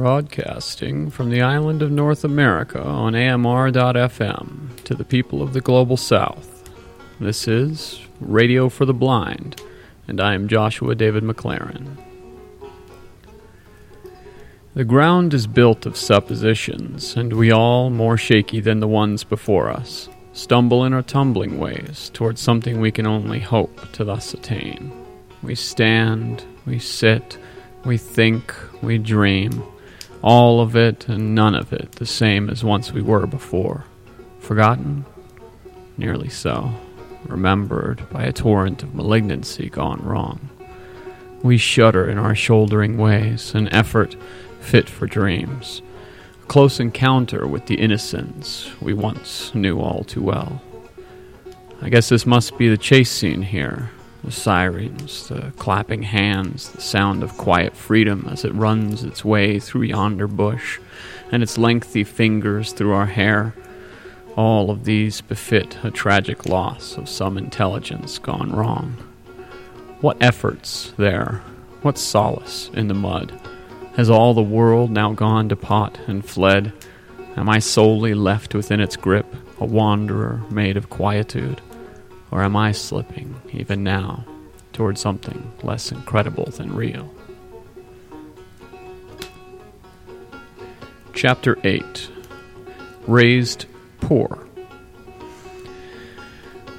Broadcasting from the island of North America on AMR.FM to the people of the global south. This is Radio for the Blind, and I am Joshua David McLaren. The ground is built of suppositions, and we all, more shaky than the ones before us, stumble in our tumbling ways towards something we can only hope to thus attain. We stand, we sit, we think, we dream, all of it and none of it the same as once we were before. Forgotten? Nearly so. Remembered by a torrent of malignancy gone wrong. We shudder in our shouldering ways, an effort fit for dreams. A close encounter with the innocence we once knew all too well. I guess this must be the chase scene here, the sirens, the clapping hands, the sound of quiet freedom as it runs its way through yonder bush, and its lengthy fingers through our hair. All of these befit a tragic loss of some intelligence gone wrong. What efforts there? What solace in the mud? Has all the world now gone to pot and fled? Am I solely left within its grip, a wanderer made of quietude? Or am I slipping, even now, toward something less incredible than real? Chapter 8 Raised Poor.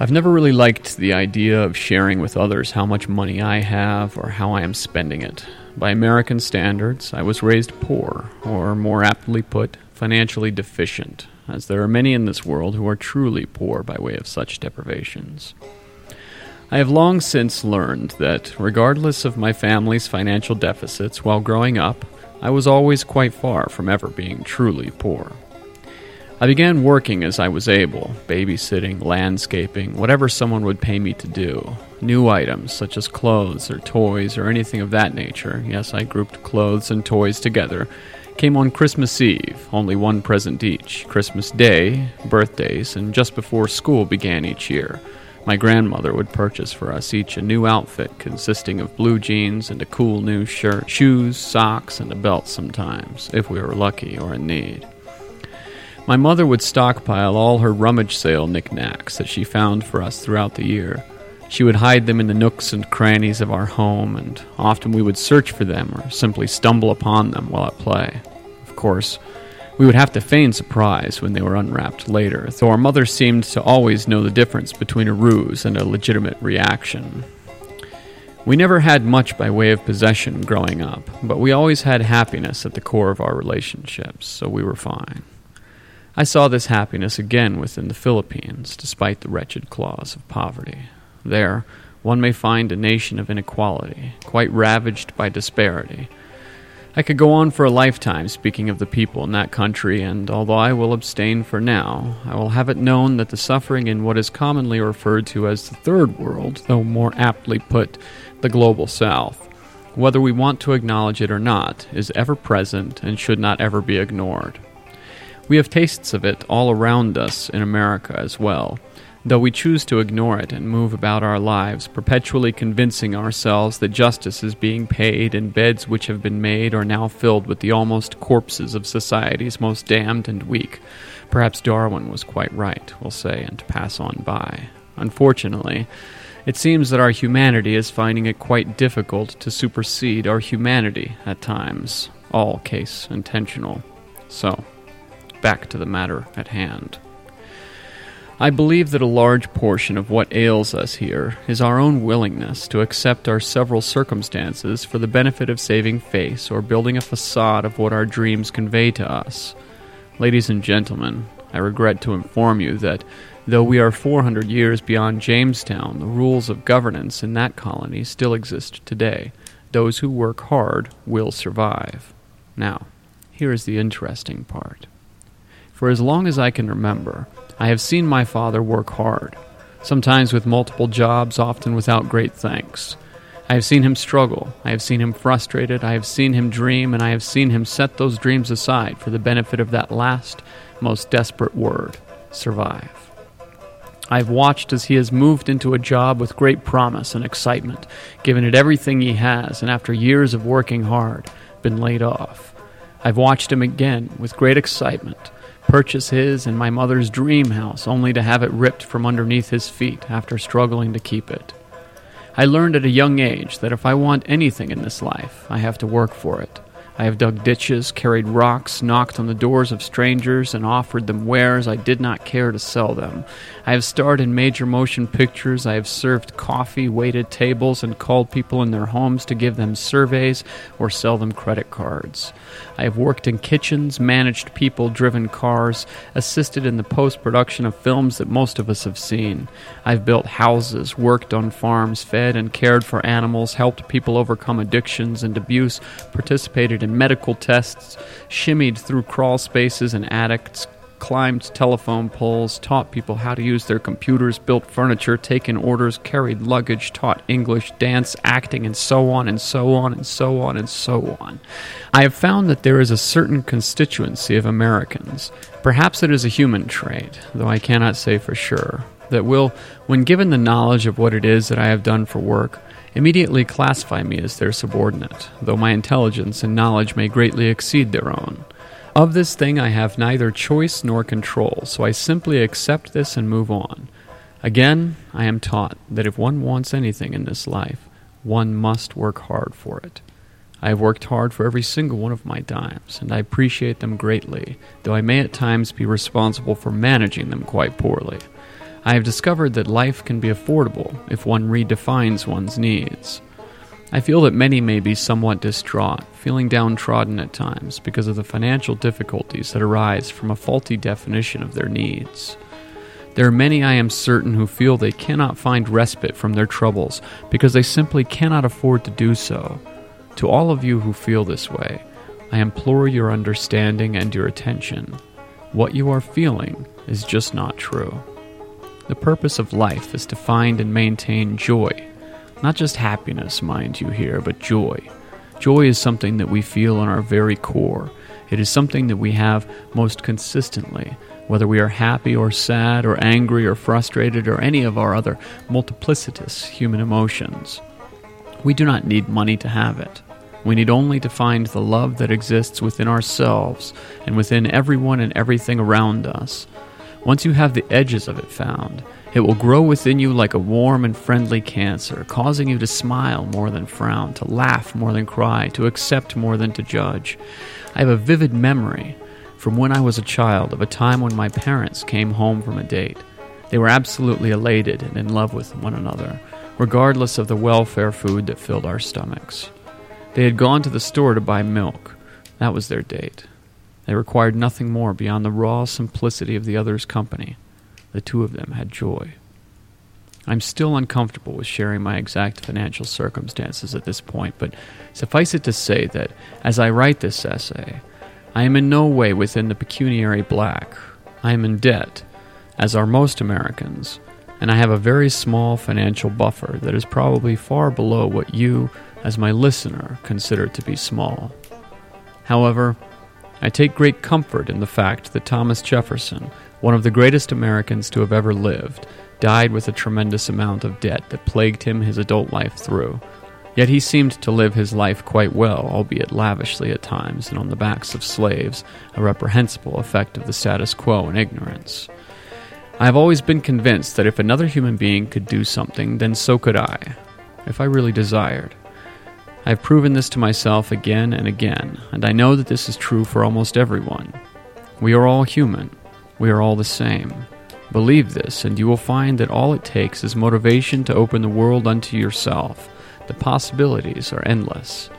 I've never really liked the idea of sharing with others how much money I have or how I am spending it. By American standards, I was raised poor, or more aptly put, financially deficient, as there are many in this world who are truly poor by way of such deprivations. I have long since learned that, regardless of my family's financial deficits while growing up, I was always quite far from ever being truly poor. I began working as I was able, babysitting, landscaping, whatever someone would pay me to do. New items, such as clothes or toys or anything of that nature, yes, I grouped clothes and toys together, came on Christmas Eve, only one present each, Christmas Day, birthdays, and just before school began each year. My grandmother would purchase for us each a new outfit consisting of blue jeans and a cool new shirt, shoes, socks, and a belt sometimes, if we were lucky or in need. My mother would stockpile all her rummage sale knickknacks that she found for us throughout the year. She would hide them in the nooks and crannies of our home, and often we would search for them or simply stumble upon them while at play. Of course, we would have to feign surprise when they were unwrapped later, though our mother seemed to always know the difference between a ruse and a legitimate reaction. We never had much by way of possession growing up, but we always had happiness at the core of our relationships, so we were fine. I saw this happiness again within the Philippines, despite the wretched claws of poverty. There, one may find a nation of inequality, quite ravaged by disparity. I could go on for a lifetime speaking of the people in that country, and although I will abstain for now, I will have it known that the suffering in what is commonly referred to as the Third World, though more aptly put, the Global South, whether we want to acknowledge it or not, is ever present and should not ever be ignored. We have tastes of it all around us in America as well though we choose to ignore it and move about our lives, perpetually convincing ourselves that justice is being paid and beds which have been made are now filled with the almost corpses of society's most damned and weak. Perhaps Darwin was quite right, we'll say, and pass on by. Unfortunately, it seems that our humanity is finding it quite difficult to supersede our humanity at times, all case intentional. So, back to the matter at hand. I believe that a large portion of what ails us here is our own willingness to accept our several circumstances for the benefit of saving face or building a facade of what our dreams convey to us. Ladies and gentlemen, I regret to inform you that though we are 400 years beyond Jamestown, the rules of governance in that colony still exist today. Those who work hard will survive. Now, here is the interesting part. For as long as I can remember, I have seen my father work hard, sometimes with multiple jobs, often without great thanks. I have seen him struggle, I have seen him frustrated, I have seen him dream, and I have seen him set those dreams aside for the benefit of that last, most desperate word survive. I have watched as he has moved into a job with great promise and excitement, given it everything he has, and after years of working hard, been laid off. I've watched him again with great excitement purchase his and my mother's dream house only to have it ripped from underneath his feet after struggling to keep it. I learned at a young age that if I want anything in this life, I have to work for it. I have dug ditches, carried rocks, knocked on the doors of strangers, and offered them wares I did not care to sell them. I have starred in major motion pictures. I have served coffee, waited tables, and called people in their homes to give them surveys or sell them credit cards. I have worked in kitchens, managed people, driven cars, assisted in the post production of films that most of us have seen. I've built houses, worked on farms, fed and cared for animals, helped people overcome addictions and abuse, participated in medical tests, shimmied through crawl spaces and attics, climbed telephone poles, taught people how to use their computers, built furniture, taken orders, carried luggage, taught English, dance, acting, and so on and so on and so on and so on. I have found that there is a certain constituency of Americans, perhaps it is a human trait, though I cannot say for sure, that will, when given the knowledge of what it is that I have done for work, immediately classify me as their subordinate, though my intelligence and knowledge may greatly exceed their own. Of this thing I have neither choice nor control, so I simply accept this and move on. Again, I am taught that if one wants anything in this life, one must work hard for it. I have worked hard for every single one of my dimes, and I appreciate them greatly, though I may at times be responsible for managing them quite poorly. I have discovered that life can be affordable if one redefines one's needs. I feel that many may be somewhat distraught, feeling downtrodden at times because of the financial difficulties that arise from a faulty definition of their needs. There are many, I am certain, who feel they cannot find respite from their troubles because they simply cannot afford to do so. To all of you who feel this way, I implore your understanding and your attention. What you are feeling is just not true. The purpose of life is to find and maintain joy. Not just happiness, mind you, here, but joy. Joy is something that we feel in our very core. It is something that we have most consistently, whether we are happy or sad or angry or frustrated or any of our other multiplicitous human emotions. We do not need money to have it. We need only to find the love that exists within ourselves and within everyone and everything around us. Once you have the edges of it found, it will grow within you like a warm and friendly cancer, causing you to smile more than frown, to laugh more than cry, to accept more than to judge. I have a vivid memory from when I was a child of a time when my parents came home from a date. They were absolutely elated and in love with one another, regardless of the welfare food that filled our stomachs. They had gone to the store to buy milk. That was their date. They required nothing more beyond the raw simplicity of the other's company. The two of them had joy. I'm still uncomfortable with sharing my exact financial circumstances at this point, but suffice it to say that as I write this essay, I am in no way within the pecuniary black. I am in debt, as are most Americans, and I have a very small financial buffer that is probably far below what you, as my listener, consider to be small. However, I take great comfort in the fact that Thomas Jefferson, one of the greatest Americans to have ever lived, died with a tremendous amount of debt that plagued him his adult life through. Yet he seemed to live his life quite well, albeit lavishly at times, and on the backs of slaves, a reprehensible effect of the status quo and ignorance. I have always been convinced that if another human being could do something, then so could I, if I really desired. I have proven this to myself again and again, and I know that this is true for almost everyone. We are all human. We are all the same. Believe this, and you will find that all it takes is motivation to open the world unto yourself. The possibilities are endless.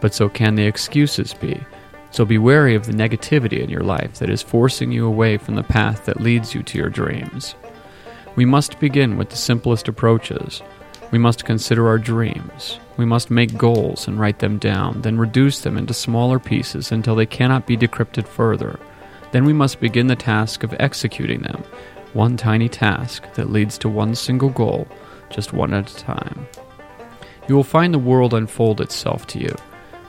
But so can the excuses be. So be wary of the negativity in your life that is forcing you away from the path that leads you to your dreams. We must begin with the simplest approaches. We must consider our dreams. We must make goals and write them down, then reduce them into smaller pieces until they cannot be decrypted further. Then we must begin the task of executing them, one tiny task that leads to one single goal, just one at a time. You will find the world unfold itself to you,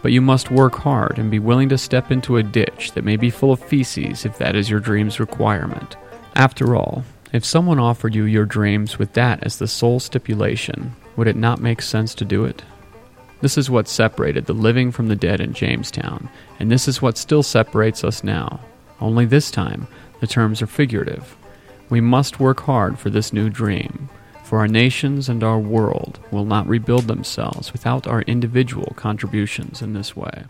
but you must work hard and be willing to step into a ditch that may be full of feces if that is your dream's requirement. After all, if someone offered you your dreams with that as the sole stipulation, would it not make sense to do it? This is what separated the living from the dead in Jamestown, And this is what still separates us now. Only this time, the terms are figurative. We must work hard for this new dream, for our nations and our world will not rebuild themselves without our individual contributions in this way.